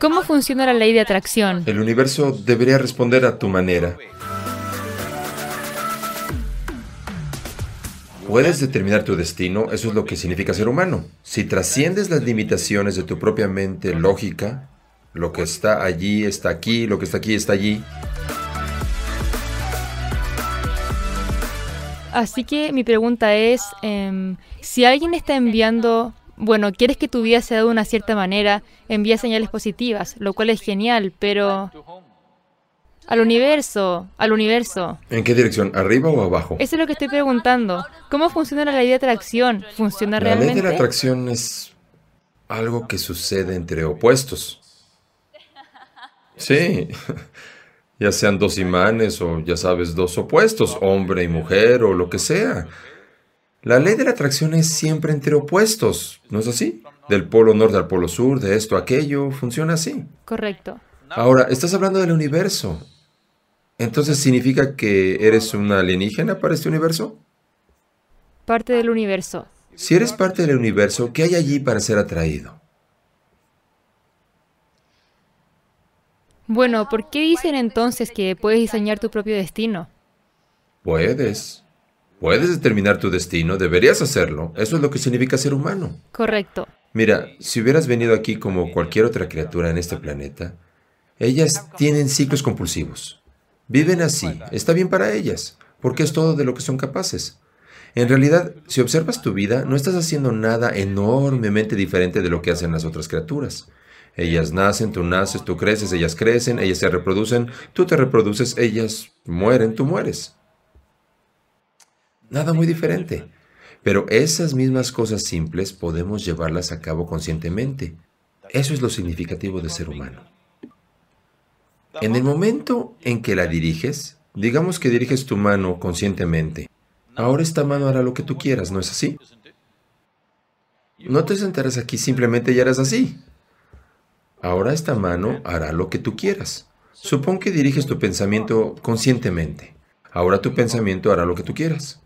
¿Cómo funciona la ley de atracción? El universo debería responder a tu manera. Puedes determinar tu destino, eso es lo que significa ser humano. Si trasciendes las limitaciones de tu propia mente lógica, lo que está allí está aquí, lo que está aquí está allí. Así que mi pregunta es, em, si alguien está enviando bueno, quieres que tu vida sea de una cierta manera, envía señales positivas, lo cual es genial, pero al universo, al universo. ¿En qué dirección? ¿Arriba o abajo? Eso es lo que estoy preguntando. ¿Cómo funciona la ley de atracción? ¿Funciona realmente? La ley de la atracción es algo que sucede entre opuestos. Sí, ya sean dos imanes o ya sabes, dos opuestos, hombre y mujer o lo que sea. La ley de la atracción es siempre entre opuestos, ¿no es así? Del polo norte al polo sur, de esto a aquello, funciona así. Correcto. Ahora, estás hablando del universo. Entonces, ¿significa que eres una alienígena para este universo? Parte del universo. Si eres parte del universo, ¿qué hay allí para ser atraído? Bueno, ¿por qué dicen entonces que puedes diseñar tu propio destino? Puedes. Puedes determinar tu destino, deberías hacerlo. Eso es lo que significa ser humano. Correcto. Mira, si hubieras venido aquí como cualquier otra criatura en este planeta, ellas tienen ciclos compulsivos. Viven así, está bien para ellas, porque es todo de lo que son capaces. En realidad, si observas tu vida, no estás haciendo nada enormemente diferente de lo que hacen las otras criaturas. Ellas nacen, tú naces, tú creces, ellas crecen, ellas se reproducen, tú te reproduces, ellas mueren, tú mueres. Nada muy diferente. Pero esas mismas cosas simples podemos llevarlas a cabo conscientemente. Eso es lo significativo de ser humano. En el momento en que la diriges, digamos que diriges tu mano conscientemente, ahora esta mano hará lo que tú quieras, ¿no es así? No te sentarás aquí simplemente y harás así. Ahora esta mano hará lo que tú quieras. Supón que diriges tu pensamiento conscientemente. Ahora tu pensamiento hará lo que tú quieras.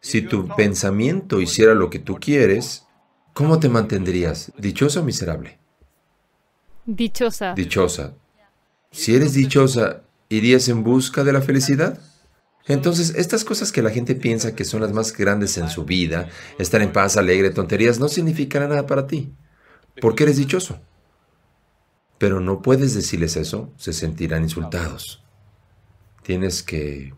Si tu pensamiento hiciera lo que tú quieres, ¿cómo te mantendrías? ¿Dichosa o miserable? Dichosa. Dichosa. Si eres dichosa, ¿irías en busca de la felicidad? Entonces, estas cosas que la gente piensa que son las más grandes en su vida, estar en paz, alegre, tonterías, no significan nada para ti, porque eres dichoso. Pero no puedes decirles eso, se sentirán insultados. Tienes que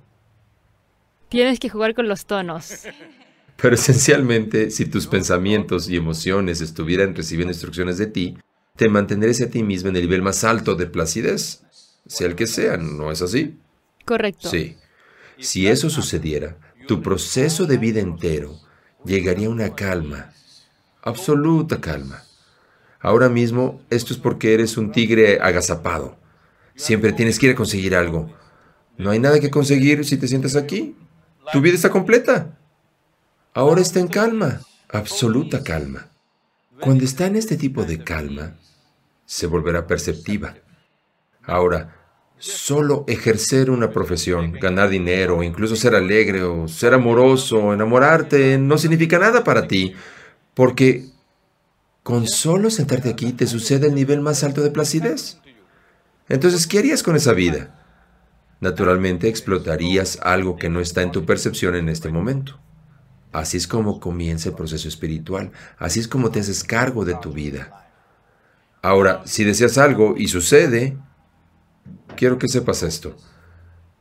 Tienes que jugar con los tonos. Pero esencialmente, si tus pensamientos y emociones estuvieran recibiendo instrucciones de ti, te mantendrías a ti mismo en el nivel más alto de placidez, sea el que sea, ¿no es así? Correcto. Sí. Si eso sucediera, tu proceso de vida entero llegaría a una calma, absoluta calma. Ahora mismo, esto es porque eres un tigre agazapado. Siempre tienes que ir a conseguir algo. No hay nada que conseguir si te sientas aquí. Tu vida está completa. Ahora está en calma, absoluta calma. Cuando está en este tipo de calma, se volverá perceptiva. Ahora, solo ejercer una profesión, ganar dinero, incluso ser alegre o ser amoroso, enamorarte, no significa nada para ti, porque con solo sentarte aquí te sucede el nivel más alto de placidez. Entonces, ¿qué harías con esa vida? Naturalmente explotarías algo que no está en tu percepción en este momento. Así es como comienza el proceso espiritual, así es como te haces cargo de tu vida. Ahora, si deseas algo y sucede, quiero que sepas esto.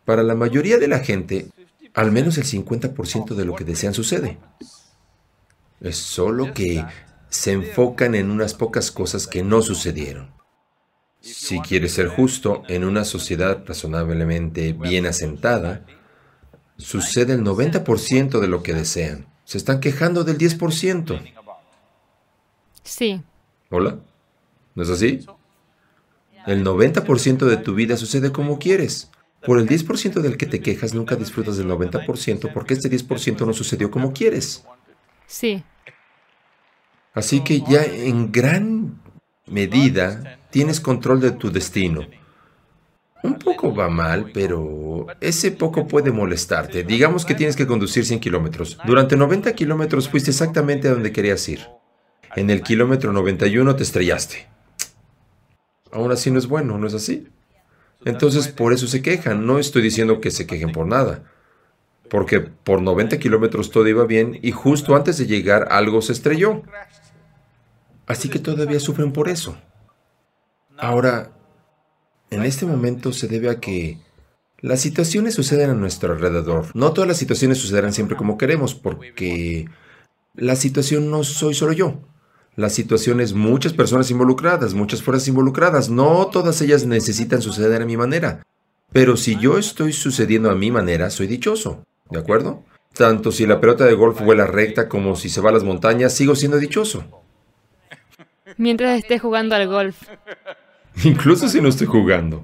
Para la mayoría de la gente, al menos el 50% de lo que desean sucede. Es solo que se enfocan en unas pocas cosas que no sucedieron. Si quieres ser justo en una sociedad razonablemente bien asentada, sucede el 90% de lo que desean. Se están quejando del 10%. Sí. ¿Hola? ¿No es así? El 90% de tu vida sucede como quieres. Por el 10% del que te quejas nunca disfrutas del 90% porque este 10% no sucedió como quieres. Sí. Así que ya en gran medida tienes control de tu destino. Un poco va mal, pero ese poco puede molestarte. Digamos que tienes que conducir 100 kilómetros. Durante 90 kilómetros fuiste exactamente a donde querías ir. En el kilómetro 91 te estrellaste. aún así no es bueno, ¿no es así? Entonces, por eso se quejan. No estoy diciendo que se quejen por nada. Porque por 90 kilómetros todo iba bien y justo antes de llegar algo se estrelló. Así que todavía sufren por eso. Ahora, en este momento se debe a que las situaciones suceden a nuestro alrededor. No todas las situaciones sucederán siempre como queremos, porque la situación no soy solo yo. La situación es muchas personas involucradas, muchas fuerzas involucradas. No todas ellas necesitan suceder a mi manera. Pero si yo estoy sucediendo a mi manera, soy dichoso. ¿De acuerdo? Tanto si la pelota de golf vuela recta como si se va a las montañas, sigo siendo dichoso. Mientras esté jugando al golf. Incluso si no estoy jugando.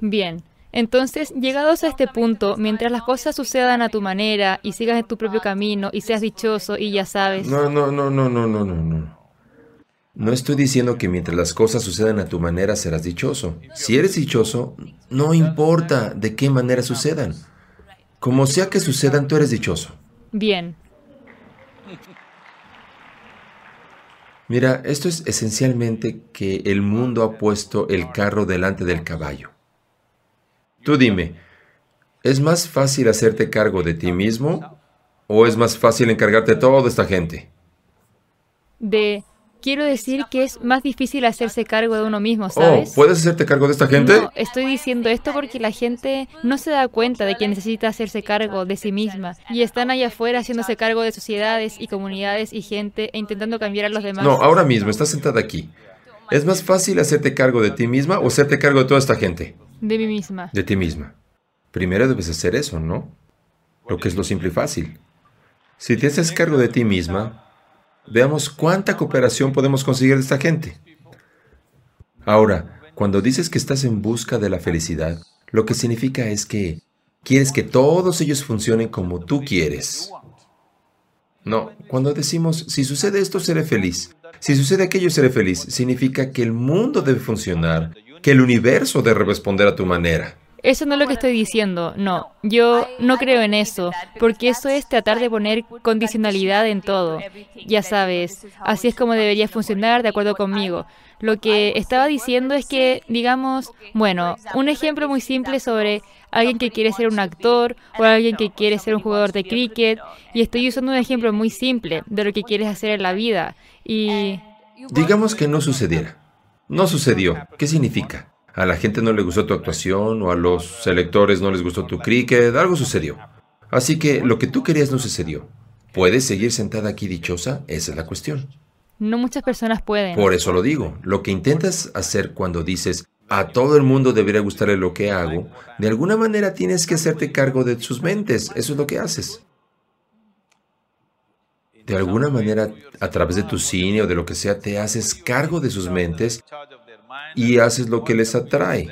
Bien. Entonces, llegados a este punto, mientras las cosas sucedan a tu manera y sigas en tu propio camino y seas dichoso y ya sabes. No, no, no, no, no, no, no, no. No estoy diciendo que mientras las cosas sucedan a tu manera serás dichoso. Si eres dichoso, no importa de qué manera sucedan. Como sea que sucedan, tú eres dichoso. Bien. Mira, esto es esencialmente que el mundo ha puesto el carro delante del caballo. Tú dime, ¿es más fácil hacerte cargo de ti mismo o es más fácil encargarte de toda esta gente? De Quiero decir que es más difícil hacerse cargo de uno mismo, ¿sabes? Oh, ¿puedes hacerte cargo de esta gente? No, estoy diciendo esto porque la gente no se da cuenta de que necesita hacerse cargo de sí misma y están allá afuera haciéndose cargo de sociedades y comunidades y gente e intentando cambiar a los demás. No, ahora mismo estás sentada aquí. ¿Es más fácil hacerte cargo de ti misma o hacerte cargo de toda esta gente? De mí misma. De ti misma. Primero debes hacer eso, ¿no? Lo que es lo simple y fácil. Si te haces cargo de ti misma, veamos cuánta cooperación podemos conseguir de esta gente. Ahora, cuando dices que estás en busca de la felicidad, lo que significa es que quieres que todos ellos funcionen como tú quieres. No, cuando decimos, si sucede esto, seré feliz. Si sucede aquello, seré feliz. Significa que el mundo debe funcionar que el universo debe responder a tu manera. Eso no es lo que estoy diciendo, no. Yo no creo en eso, porque eso es tratar de poner condicionalidad en todo. Ya sabes, así es como debería funcionar de acuerdo conmigo. Lo que estaba diciendo es que, digamos, bueno, un ejemplo muy simple sobre alguien que quiere ser un actor o alguien que quiere ser un jugador de cricket, y estoy usando un ejemplo muy simple de lo que quieres hacer en la vida. Y... Digamos que no sucediera. No sucedió. ¿Qué significa? A la gente no le gustó tu actuación o a los electores no les gustó tu cricket, algo sucedió. Así que lo que tú querías no sucedió. ¿Puedes seguir sentada aquí dichosa? Esa es la cuestión. No muchas personas pueden. Por eso lo digo. Lo que intentas hacer cuando dices, a todo el mundo debería gustarle lo que hago, de alguna manera tienes que hacerte cargo de sus mentes. Eso es lo que haces de alguna manera, a través de tu cine o de lo que sea, te haces cargo de sus mentes y haces lo que les atrae.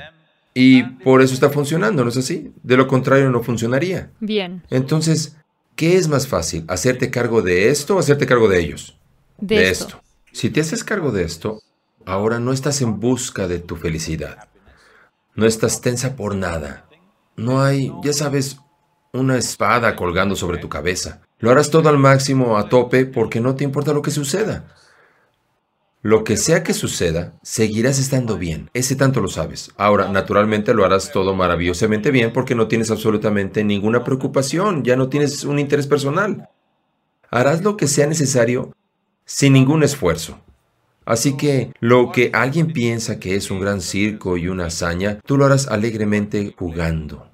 Y por eso está funcionando, ¿no es así? De lo contrario, no funcionaría. Bien. Entonces, ¿qué es más fácil? ¿Hacerte cargo de esto o hacerte cargo de ellos? De, esto. Si te haces cargo de esto, ahora no estás en busca de tu felicidad. No estás tensa por nada. No hay, ya sabes, una espada colgando sobre tu cabeza. Lo harás todo al máximo, a tope, porque no te importa lo que suceda. Lo que sea que suceda, seguirás estando bien. Ese tanto lo sabes. Ahora, naturalmente lo harás todo maravillosamente bien porque no tienes absolutamente ninguna preocupación, ya no tienes un interés personal. Harás lo que sea necesario sin ningún esfuerzo. Así que lo que alguien piensa que es un gran circo y una hazaña, tú lo harás alegremente jugando.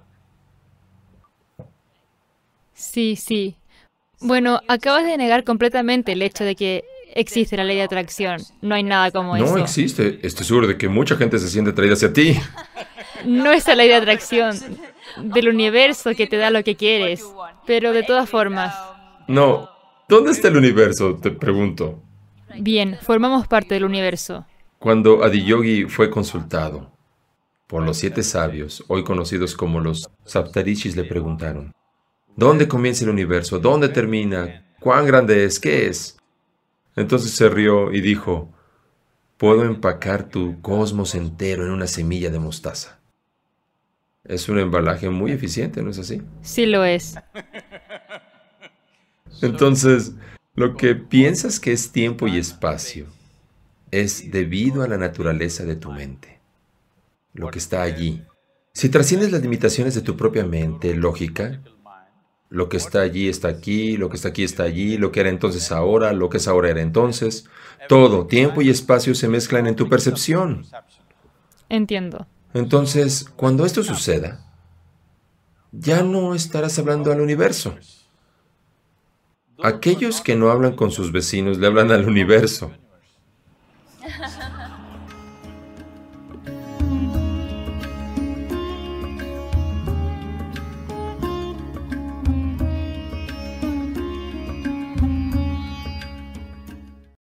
Sí, sí, bueno, acabas de negar completamente el hecho de que existe la ley de atracción. No hay nada como eso. No existe. Estoy seguro de que mucha gente se siente atraída hacia ti. No es la ley de atracción del universo que te da lo que quieres. Pero de todas formas. No. ¿Dónde está el universo? Te pregunto. Bien, formamos parte del universo. Cuando Adiyogi fue consultado por los siete sabios, hoy conocidos como los Saptarishis, le preguntaron, ¿Dónde comienza el universo? ¿Dónde termina? ¿Cuán grande es? ¿Qué es? Entonces se rió y dijo, puedo empacar tu cosmos entero en una semilla de mostaza. Es un embalaje muy eficiente, ¿no es así? Sí lo es. Entonces, lo que piensas que es tiempo y espacio es debido a la naturaleza de tu mente, lo que está allí. Si trasciendes las limitaciones de tu propia mente lógica, lo que está allí está aquí, lo que está aquí está allí, lo que era entonces ahora, lo que es ahora era entonces, todo, tiempo y espacio se mezclan en tu percepción. Entiendo. Entonces, cuando esto suceda, ya no estarás hablando al universo. Aquellos que no hablan con sus vecinos le hablan al universo.